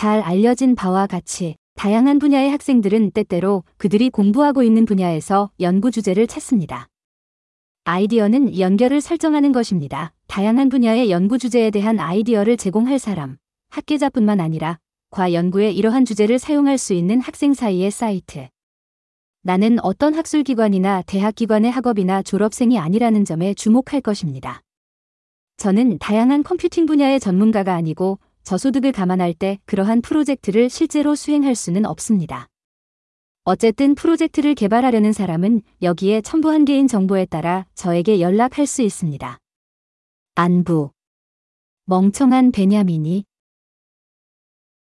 잘 알려진 바와 같이 다양한 분야의 학생들은 때때로 그들이 공부하고 있는 분야에서 연구 주제를 찾습니다. 아이디어는 연결을 설정하는 것입니다. 다양한 분야의 연구 주제에 대한 아이디어를 제공할 사람, 학계자뿐만 아니라 과 연구에 이러한 주제를 사용할 수 있는 학생 사이의 사이트. 나는 어떤 학술기관이나 대학기관의 학업이나 졸업생이 아니라는 점에 주목할 것입니다. 저는 다양한 컴퓨팅 분야의 전문가가 아니고 저소득을 감안할 때 그러한 프로젝트를 실제로 수행할 수는 없습니다. 어쨌든 프로젝트를 개발하려는 사람은 여기에 첨부한 개인 정보에 따라 저에게 연락할 수 있습니다. 안부 멍청한 베냐민이